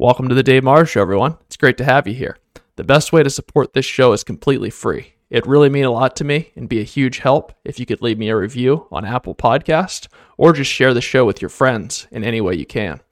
Welcome to the Dave Morrow Show, everyone. It's great to have you here. The best way to support this show is completely free. It really mean a lot to me and be a huge help if you could leave me a review on Apple Podcast or just share the show with your friends in any way you can.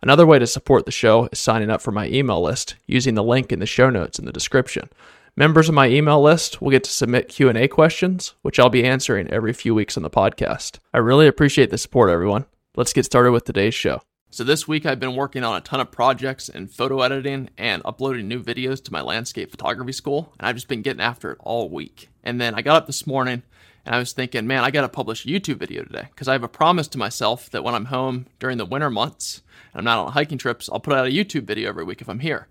Another way to support the show is signing up for my email list using the link in the show notes in the description. Members of my email list will get to submit Q&A questions, which I'll be answering every few weeks on the podcast. I really appreciate the support, everyone. Let's get started with today's show. So this week I've been working on a ton of projects in photo editing and uploading new videos to my landscape photography school, and I've just been getting after it all week. And then I got up this morning and I was thinking, man, I got to publish a YouTube video today because I have a promise to myself that when I'm home during the winter months and I'm not on hiking trips, I'll put out a YouTube video every week if I'm here.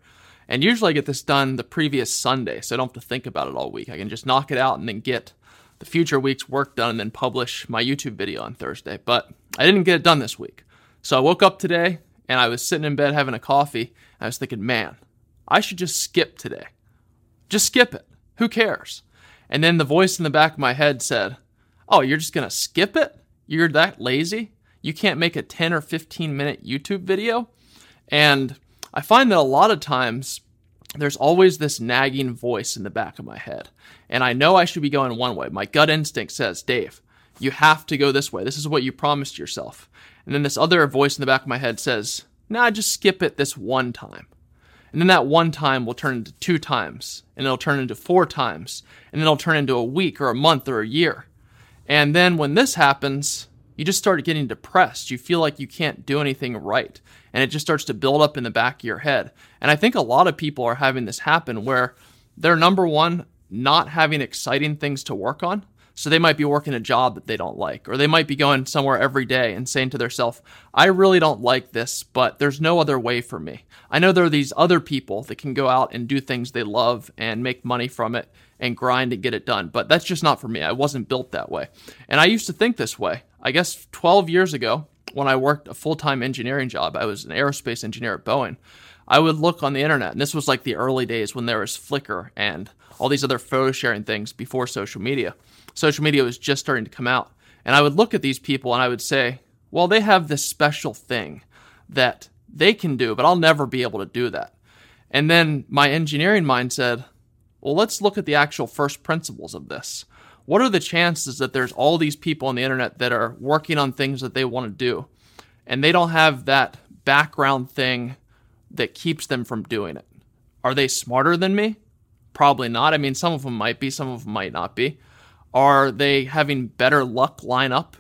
And usually I get this done the previous Sunday, so I don't have to think about it all week. I can just knock it out and then get the future week's work done and then publish my YouTube video on Thursday. But I didn't get it done this week. So I woke up today and I was sitting in bed having a coffee. I was thinking, man, I should just skip today. Just skip it. Who cares? And then the voice in the back of my head said, Oh, you're just going to skip it? You're that lazy? You can't make a 10 or 15 minute YouTube video? And I find that a lot of times there's always this nagging voice in the back of my head. And I know I should be going one way. My gut instinct says, Dave, you have to go this way. This is what you promised yourself. And then this other voice in the back of my head says, nah, just skip it this one time. And then that one time will turn into two times, and it'll turn into four times, and then it'll turn into a week or a month or a year. And then when this happens, you just start getting depressed. You feel like you can't do anything right. And it just starts to build up in the back of your head. And I think a lot of people are having this happen where they're number one, not having exciting things to work on. So they might be working a job that they don't like, or they might be going somewhere every day and saying to themselves, I really don't like this, but there's no other way for me. I know there are these other people that can go out and do things they love and make money from it and grind and get it done, but that's just not for me. I wasn't built that way. And I used to think this way. I guess 12 years ago, when I worked a full time engineering job, I was an aerospace engineer at Boeing. I would look on the internet, and this was like the early days when there was Flickr and all these other photo sharing things before social media social media was just starting to come out. And I would look at these people and I would say, well, they have this special thing that they can do, but I'll never be able to do that. And then my engineering mind said, well, let's look at the actual first principles of this. What are the chances that there's all these people on the internet that are working on things that they want to do and they don't have that background thing that keeps them from doing it? Are they smarter than me? Probably not. I mean, some of them might be, some of them might not be. Are they having better luck line up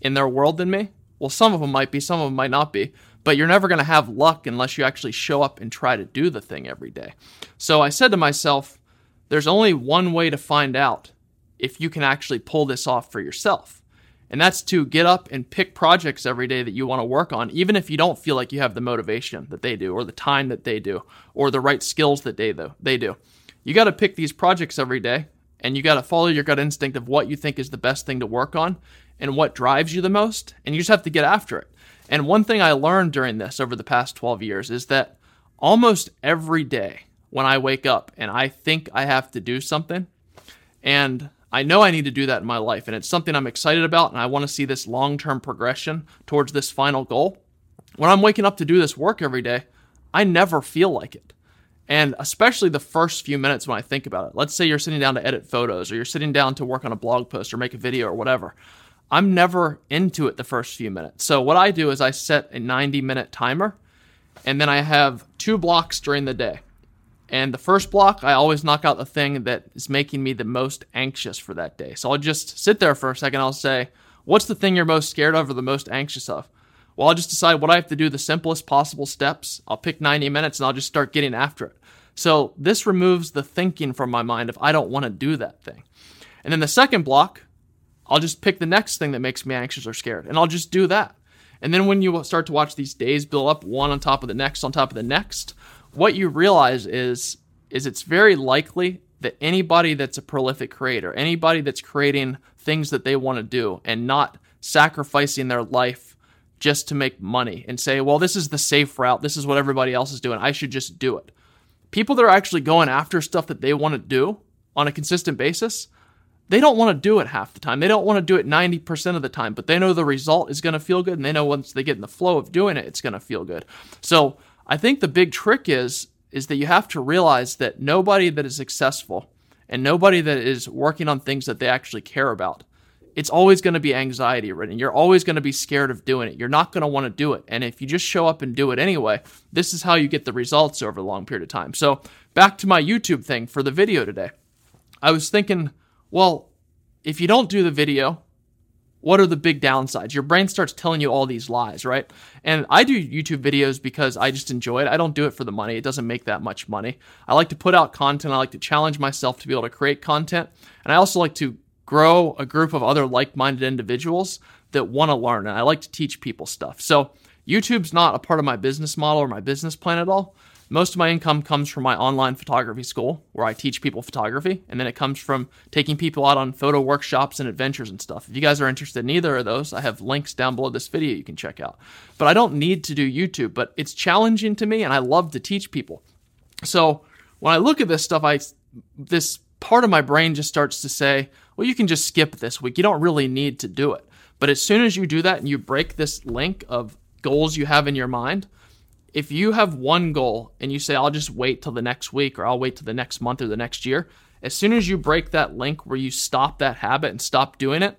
in their world than me? Well, some of them might be, some of them might not be, but you're never going to have luck unless you actually show up and try to do the thing every day. So I said to myself, there's only one way to find out if you can actually pull this off for yourself. And that's to get up and pick projects every day that you want to work on, even if you don't feel like you have the motivation that they do, or the time that they do, or the right skills that they do. They do. You got to pick these projects every day and you got to follow your gut instinct of what you think is the best thing to work on and what drives you the most and you just have to get after it. And one thing i learned during this over the past 12 years is that almost every day when i wake up and i think i have to do something and i know i need to do that in my life and it's something i'm excited about and i want to see this long-term progression towards this final goal when i'm waking up to do this work every day i never feel like it and especially the first few minutes when I think about it. Let's say you're sitting down to edit photos or you're sitting down to work on a blog post or make a video or whatever. I'm never into it the first few minutes. So what I do is I set a 90 minute timer and then I have two blocks during the day. And the first block, I always knock out the thing that is making me the most anxious for that day. So I'll just sit there for a second. I'll say, What's the thing you're most scared of or the most anxious of? Well, I'll just decide what I have to do, the simplest possible steps. I'll pick 90 minutes and I'll just start getting after it. So this removes the thinking from my mind if I don't want to do that thing. And then the second block, I'll just pick the next thing that makes me anxious or scared, and I'll just do that. And then when you start to watch these days build up one on top of the next on top of the next, what you realize is is it's very likely that anybody that's a prolific creator, anybody that's creating things that they want to do and not sacrificing their life just to make money and say, well, this is the safe route. This is what everybody else is doing. I should just do it people that are actually going after stuff that they want to do on a consistent basis, they don't want to do it half the time. They don't want to do it 90% of the time, but they know the result is going to feel good and they know once they get in the flow of doing it, it's going to feel good. So I think the big trick is is that you have to realize that nobody that is successful and nobody that is working on things that they actually care about it's always going to be anxiety ridden. You're always going to be scared of doing it. You're not going to want to do it. And if you just show up and do it anyway, this is how you get the results over a long period of time. So, back to my YouTube thing for the video today. I was thinking, well, if you don't do the video, what are the big downsides? Your brain starts telling you all these lies, right? And I do YouTube videos because I just enjoy it. I don't do it for the money. It doesn't make that much money. I like to put out content. I like to challenge myself to be able to create content. And I also like to grow a group of other like minded individuals that want to learn. And I like to teach people stuff. So YouTube's not a part of my business model or my business plan at all. Most of my income comes from my online photography school, where I teach people photography, and then it comes from taking people out on photo workshops and adventures and stuff. If you guys are interested in either of those, I have links down below this video you can check out. But I don't need to do YouTube, but it's challenging to me, and I love to teach people. So when I look at this stuff, I this part of my brain just starts to say, well, you can just skip this week. You don't really need to do it. But as soon as you do that and you break this link of goals you have in your mind, if you have one goal and you say, I'll just wait till the next week or I'll wait till the next month or the next year, as soon as you break that link where you stop that habit and stop doing it,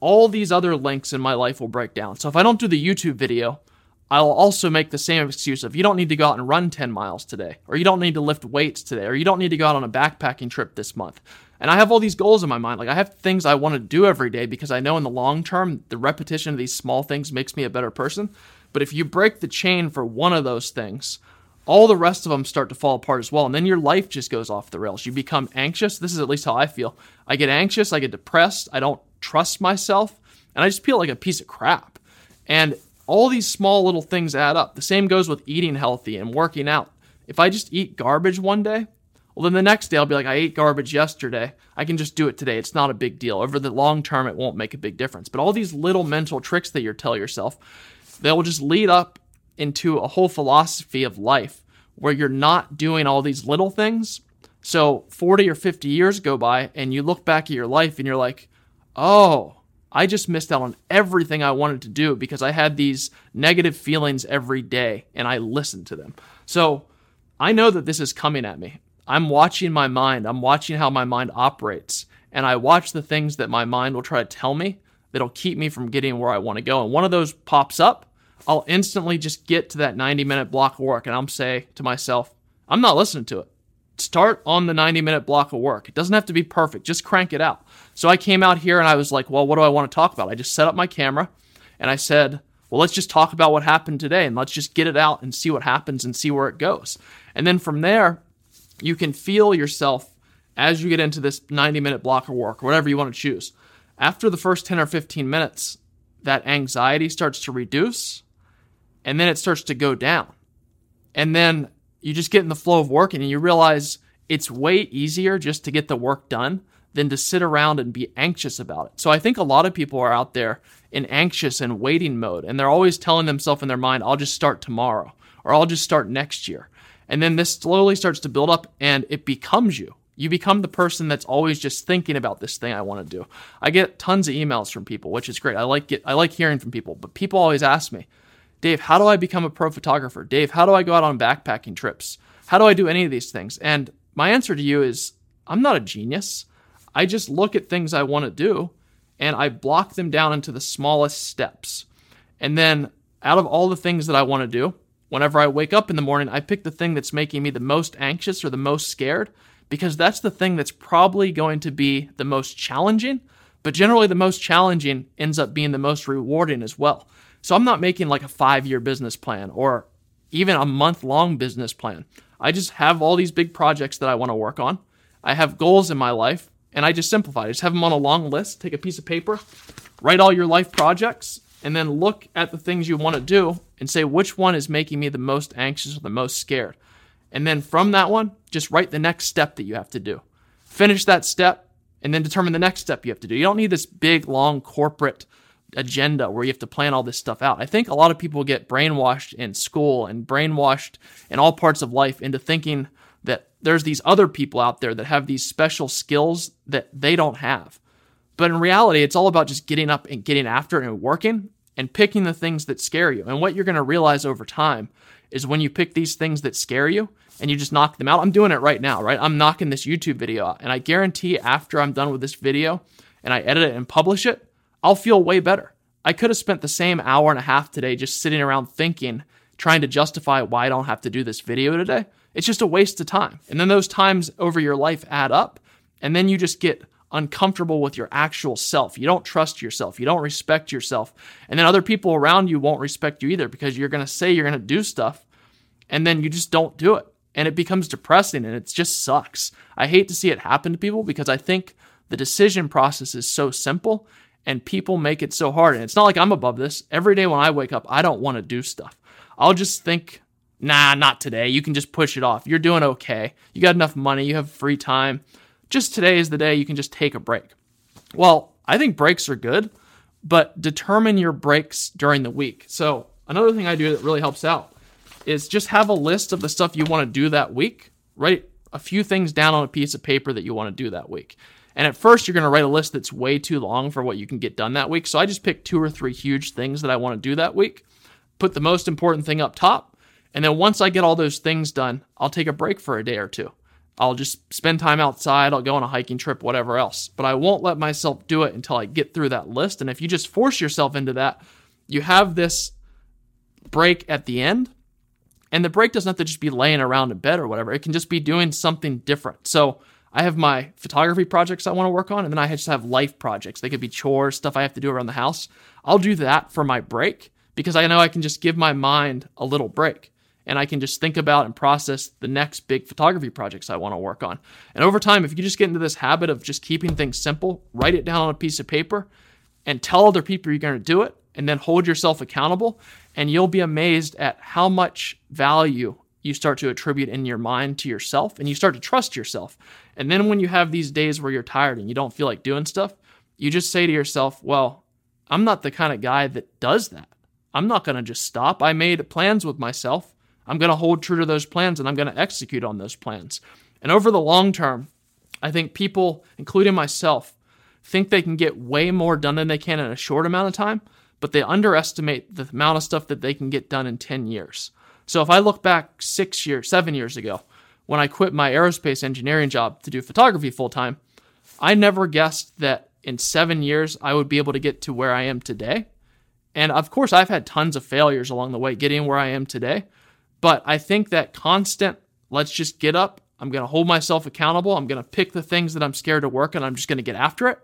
all these other links in my life will break down. So if I don't do the YouTube video, I'll also make the same excuse of you don't need to go out and run 10 miles today, or you don't need to lift weights today, or you don't need to go out on a backpacking trip this month. And I have all these goals in my mind. Like I have things I want to do every day because I know in the long term, the repetition of these small things makes me a better person. But if you break the chain for one of those things, all the rest of them start to fall apart as well. And then your life just goes off the rails. You become anxious. This is at least how I feel. I get anxious, I get depressed, I don't trust myself, and I just feel like a piece of crap. And all these small little things add up. The same goes with eating healthy and working out. If I just eat garbage one day, well, then the next day I'll be like, I ate garbage yesterday. I can just do it today. It's not a big deal. Over the long term, it won't make a big difference. But all these little mental tricks that you tell yourself, they will just lead up into a whole philosophy of life where you're not doing all these little things. So 40 or 50 years go by and you look back at your life and you're like, oh, I just missed out on everything I wanted to do because I had these negative feelings every day and I listened to them. So I know that this is coming at me. I'm watching my mind, I'm watching how my mind operates, and I watch the things that my mind will try to tell me that'll keep me from getting where I want to go. And one of those pops up, I'll instantly just get to that 90 minute block of work and I'm say to myself, I'm not listening to it. Start on the 90 minute block of work. It doesn't have to be perfect, just crank it out. So I came out here and I was like, well, what do I want to talk about? I just set up my camera and I said, well, let's just talk about what happened today and let's just get it out and see what happens and see where it goes. And then from there, you can feel yourself as you get into this 90 minute block of work, whatever you want to choose. After the first 10 or 15 minutes, that anxiety starts to reduce and then it starts to go down. And then you just get in the flow of working and you realize it's way easier just to get the work done than to sit around and be anxious about it. So I think a lot of people are out there in anxious and waiting mode and they're always telling themselves in their mind, I'll just start tomorrow or I'll just start next year. And then this slowly starts to build up and it becomes you. You become the person that's always just thinking about this thing I want to do. I get tons of emails from people, which is great. I like get I like hearing from people, but people always ask me, Dave, how do I become a pro photographer? Dave, how do I go out on backpacking trips? How do I do any of these things? And my answer to you is I'm not a genius. I just look at things I want to do and I block them down into the smallest steps. And then out of all the things that I want to do, whenever I wake up in the morning, I pick the thing that's making me the most anxious or the most scared because that's the thing that's probably going to be the most challenging. But generally, the most challenging ends up being the most rewarding as well. So I'm not making like a five year business plan or even a month long business plan. I just have all these big projects that I want to work on. I have goals in my life and I just simplify. I just have them on a long list. Take a piece of paper, write all your life projects, and then look at the things you want to do and say which one is making me the most anxious or the most scared. And then from that one, just write the next step that you have to do. Finish that step and then determine the next step you have to do. You don't need this big, long corporate agenda where you have to plan all this stuff out. I think a lot of people get brainwashed in school and brainwashed in all parts of life into thinking there's these other people out there that have these special skills that they don't have. But in reality, it's all about just getting up and getting after it and working and picking the things that scare you. And what you're going to realize over time is when you pick these things that scare you and you just knock them out. I'm doing it right now, right? I'm knocking this YouTube video out. And I guarantee after I'm done with this video and I edit it and publish it, I'll feel way better. I could have spent the same hour and a half today just sitting around thinking, trying to justify why I don't have to do this video today. It's just a waste of time. And then those times over your life add up. And then you just get uncomfortable with your actual self. You don't trust yourself. You don't respect yourself. And then other people around you won't respect you either because you're going to say you're going to do stuff and then you just don't do it. And it becomes depressing and it just sucks. I hate to see it happen to people because I think the decision process is so simple and people make it so hard. And it's not like I'm above this. Every day when I wake up, I don't want to do stuff. I'll just think, nah, not today. You can just push it off. You're doing okay. You got enough money. You have free time just today is the day you can just take a break. Well, I think breaks are good, but determine your breaks during the week. So, another thing I do that really helps out is just have a list of the stuff you want to do that week. Write a few things down on a piece of paper that you want to do that week. And at first, you're going to write a list that's way too long for what you can get done that week. So I just pick two or three huge things that I want to do that week, put the most important thing up top. And then once I get all those things done, I'll take a break for a day or two. I'll just spend time outside, I'll go on a hiking trip, whatever else. But I won't let myself do it until I get through that list. And if you just force yourself into that, you have this break at the end. And the break doesn't have to just be laying around in bed or whatever. It can just be doing something different. So I have my photography projects I want to work on, and then I just have life projects. They could be chores, stuff I have to do around the house. I'll do that for my break because I know I can just give my mind a little break and I can just think about and process the next big photography projects I want to work on. And over time, if you just get into this habit of just keeping things simple, write it down on a piece of paper and tell other people you're going to do it, and then hold yourself accountable, and you'll be amazed at how much value you start to attribute in your mind to yourself and you start to trust yourself. And then when you have these days where you're tired and you don't feel like doing stuff, you just say to yourself, well, I'm not the kind of guy that does that. I'm not going to just stop. I made plans with myself I'm going to hold true to those plans and I'm going to execute on those plans. And over the long term, I think people, including myself, think they can get way more done than they can in a short amount of time, but they underestimate the amount of stuff that they can get done in 10 years. So if I look back six years, seven years ago, when I quit my aerospace engineering job to do photography full time, I never guessed that in seven years I would be able to get to where I am today. And of course, I've had tons of failures along the way getting where I am today. But I think that constant, let's just get up. I'm going to hold myself accountable. I'm going to pick the things that I'm scared to work on. I'm just going to get after it.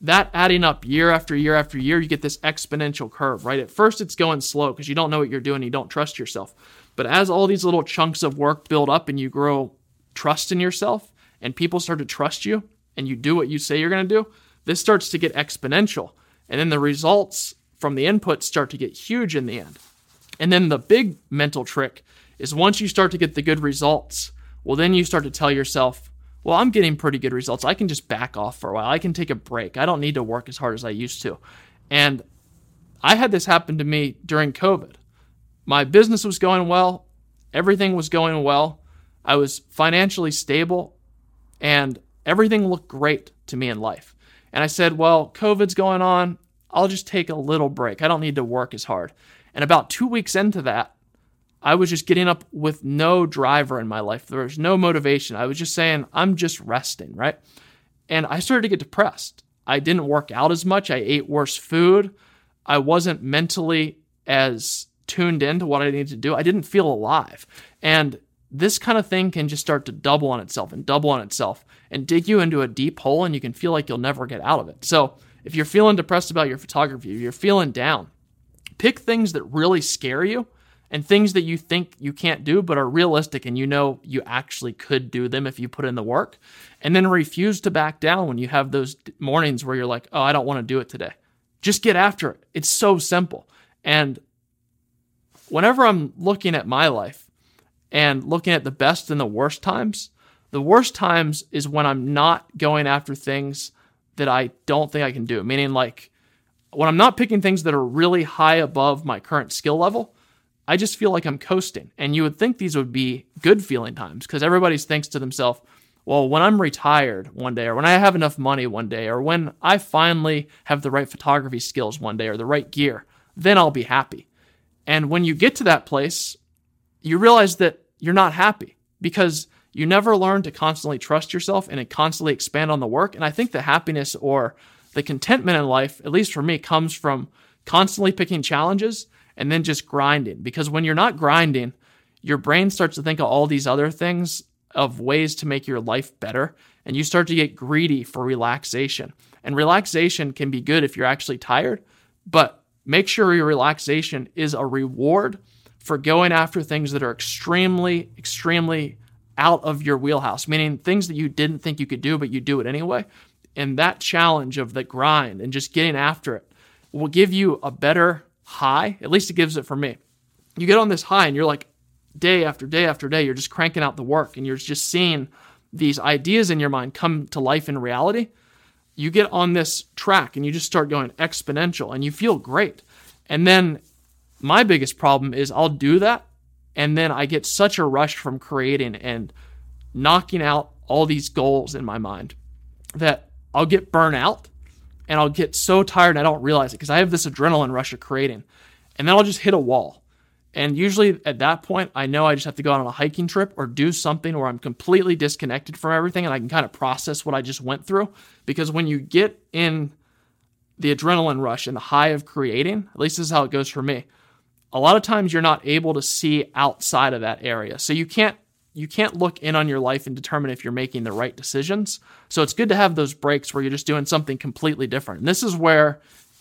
That adding up year after year after year, you get this exponential curve, right? At first, it's going slow because you don't know what you're doing. You don't trust yourself. But as all these little chunks of work build up and you grow trust in yourself and people start to trust you and you do what you say you're going to do, this starts to get exponential. And then the results from the input start to get huge in the end. And then the big mental trick is once you start to get the good results, well, then you start to tell yourself, well, I'm getting pretty good results. I can just back off for a while. I can take a break. I don't need to work as hard as I used to. And I had this happen to me during COVID. My business was going well, everything was going well. I was financially stable, and everything looked great to me in life. And I said, well, COVID's going on. I'll just take a little break. I don't need to work as hard. And about two weeks into that, I was just getting up with no driver in my life. There was no motivation. I was just saying, I'm just resting, right? And I started to get depressed. I didn't work out as much. I ate worse food. I wasn't mentally as tuned into what I needed to do. I didn't feel alive. And this kind of thing can just start to double on itself and double on itself and dig you into a deep hole and you can feel like you'll never get out of it. So, if you're feeling depressed about your photography, you're feeling down, Pick things that really scare you and things that you think you can't do but are realistic and you know you actually could do them if you put in the work. And then refuse to back down when you have those mornings where you're like, oh, I don't want to do it today. Just get after it. It's so simple. And whenever I'm looking at my life and looking at the best and the worst times, the worst times is when I'm not going after things that I don't think I can do. Meaning, like, when I'm not picking things that are really high above my current skill level, I just feel like I'm coasting. And you would think these would be good feeling times because everybody thinks to themselves, well, when I'm retired one day, or when I have enough money one day, or when I finally have the right photography skills one day, or the right gear, then I'll be happy. And when you get to that place, you realize that you're not happy because you never learn to constantly trust yourself and constantly expand on the work. And I think the happiness or the contentment in life, at least for me, comes from constantly picking challenges and then just grinding. Because when you're not grinding, your brain starts to think of all these other things of ways to make your life better. And you start to get greedy for relaxation. And relaxation can be good if you're actually tired, but make sure your relaxation is a reward for going after things that are extremely, extremely out of your wheelhouse, meaning things that you didn't think you could do, but you do it anyway. And that challenge of the grind and just getting after it will give you a better high. At least it gives it for me. You get on this high and you're like, day after day after day, you're just cranking out the work and you're just seeing these ideas in your mind come to life in reality. You get on this track and you just start going exponential and you feel great. And then my biggest problem is I'll do that and then I get such a rush from creating and knocking out all these goals in my mind that I'll get burnt out and I'll get so tired and I don't realize it because I have this adrenaline rush of creating. And then I'll just hit a wall. And usually at that point, I know I just have to go on a hiking trip or do something where I'm completely disconnected from everything and I can kind of process what I just went through. Because when you get in the adrenaline rush and the high of creating, at least this is how it goes for me, a lot of times you're not able to see outside of that area. So you can't you can't look in on your life and determine if you're making the right decisions. So it's good to have those breaks where you're just doing something completely different. And this is where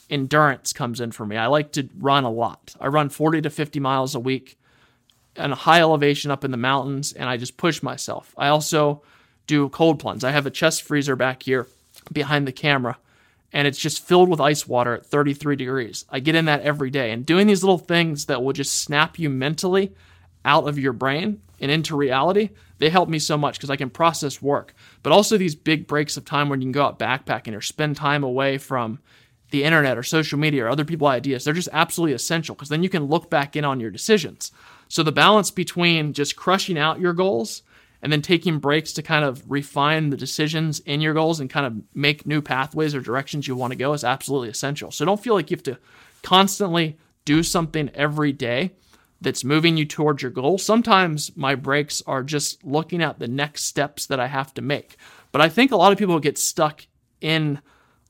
endurance comes in for me. I like to run a lot. I run 40 to 50 miles a week on a high elevation up in the mountains and I just push myself. I also do cold plunge. I have a chest freezer back here behind the camera and it's just filled with ice water at 33 degrees. I get in that every day and doing these little things that will just snap you mentally out of your brain and into reality, they help me so much because I can process work. But also these big breaks of time when you can go out backpacking or spend time away from the internet or social media or other people's ideas. They're just absolutely essential because then you can look back in on your decisions. So the balance between just crushing out your goals and then taking breaks to kind of refine the decisions in your goals and kind of make new pathways or directions you want to go is absolutely essential. So don't feel like you have to constantly do something every day that's moving you towards your goal. Sometimes my breaks are just looking at the next steps that I have to make. But I think a lot of people get stuck in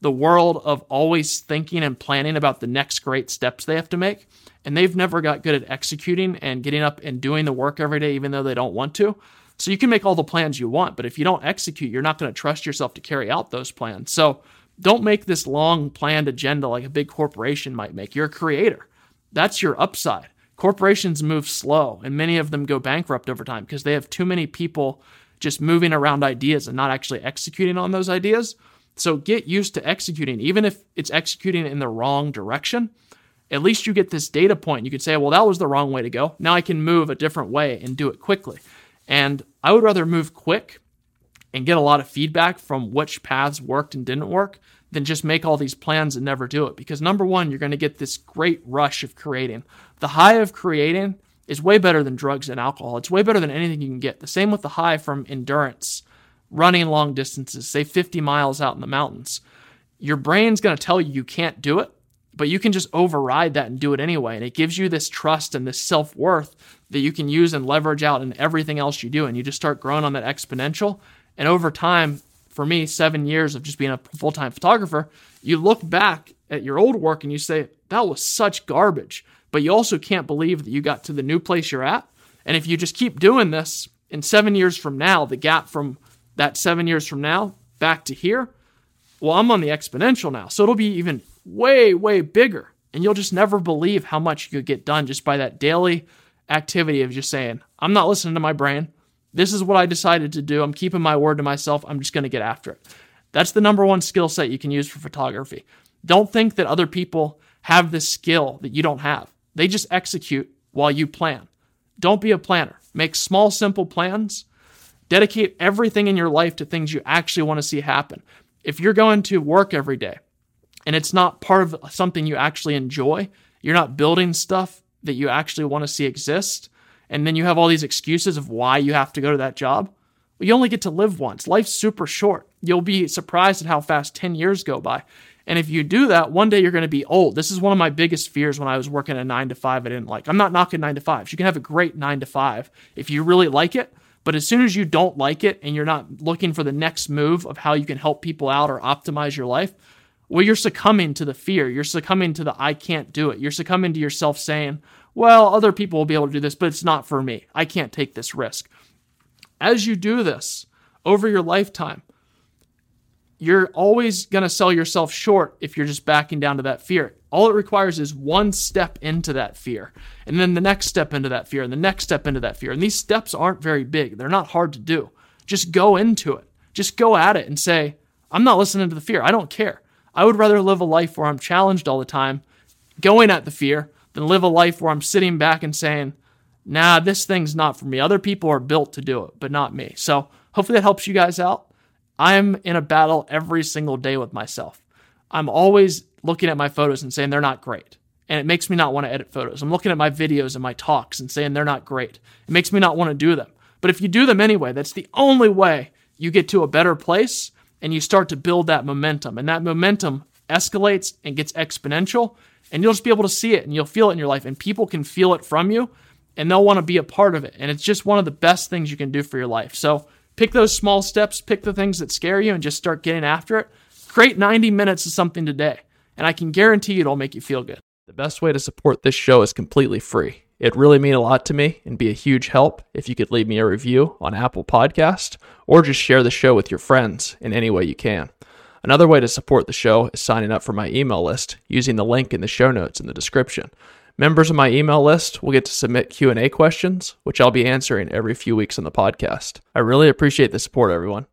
the world of always thinking and planning about the next great steps they have to make. And they've never got good at executing and getting up and doing the work every day, even though they don't want to. So you can make all the plans you want, but if you don't execute, you're not going to trust yourself to carry out those plans. So don't make this long planned agenda like a big corporation might make. You're a creator. That's your upside. Corporations move slow, and many of them go bankrupt over time because they have too many people just moving around ideas and not actually executing on those ideas. So get used to executing, even if it's executing in the wrong direction. At least you get this data point. You could say, well, that was the wrong way to go. Now I can move a different way and do it quickly. And I would rather move quick and get a lot of feedback from which paths worked and didn't work than just make all these plans and never do it. Because number one, you're going to get this great rush of creating. The high of creating is way better than drugs and alcohol. It's way better than anything you can get. The same with the high from endurance, running long distances, say 50 miles out in the mountains. Your brain's going to tell you you can't do it, but you can just override that and do it anyway. And it gives you this trust and this self worth that you can use and leverage out in everything else you do. And you just start growing on that exponential. And over time, for me, seven years of just being a full time photographer, you look back at your old work and you say, that was such garbage. But you also can't believe that you got to the new place you're at. And if you just keep doing this, in seven years from now, the gap from that seven years from now back to here, well, I'm on the exponential now. So it'll be even way, way bigger. And you'll just never believe how much you could get done just by that daily activity of just saying, I'm not listening to my brain. This is what I decided to do. I'm keeping my word to myself. I'm just going to get after it. That's the number one skill set you can use for photography. Don't think that other people have this skill that you don't have. They just execute while you plan. Don't be a planner. Make small, simple plans. Dedicate everything in your life to things you actually want to see happen. If you're going to work every day and it's not part of something you actually enjoy, you're not building stuff that you actually want to see exist, and then you have all these excuses of why you have to go to that job. Well, you only get to live once. Life's super short. You'll be surprised at how fast 10 years go by. And if you do that, one day you're going to be old. This is one of my biggest fears when I was working a nine to five I didn't like. I'm not knocking nine to fives. You can have a great nine to five if you really like it. But as soon as you don't like it and you're not looking for the next move of how you can help people out or optimize your life, well, you're succumbing to the fear. You're succumbing to the I can't do it. You're succumbing to yourself saying, well, other people will be able to do this, but it's not for me. I can't take this risk. As you do this over your lifetime, you're always going to sell yourself short if you're just backing down to that fear. All it requires is one step into that fear, and then the next step into that fear, and the next step into that fear. And these steps aren't very big, they're not hard to do. Just go into it, just go at it and say, I'm not listening to the fear. I don't care. I would rather live a life where I'm challenged all the time, going at the fear, than live a life where I'm sitting back and saying, nah, this thing's not for me. Other people are built to do it, but not me. So hopefully that helps you guys out. I'm in a battle every single day with myself. I'm always looking at my photos and saying they're not great. And it makes me not want to edit photos. I'm looking at my videos and my talks and saying they're not great. It makes me not want to do them. But if you do them anyway, that's the only way you get to a better place and you start to build that momentum. And that momentum escalates and gets exponential. And you'll just be able to see it and you'll feel it in your life. And people can feel it from you and they'll want to be a part of it. And it's just one of the best things you can do for your life. So pick those small steps, pick the things that scare you, and just start getting after it. Create 90 minutes of something today, and I can guarantee it'll make you feel good. The best way to support this show is completely free. It really mean a lot to me and be a huge help if you could leave me a review on Apple Podcast or just share the show with your friends in any way you can. Another way to support the show is signing up for my email list using the link in the show notes in the description. Members of my email list will get to submit Q&A questions, which I'll be answering every few weeks on the podcast. I really appreciate the support everyone.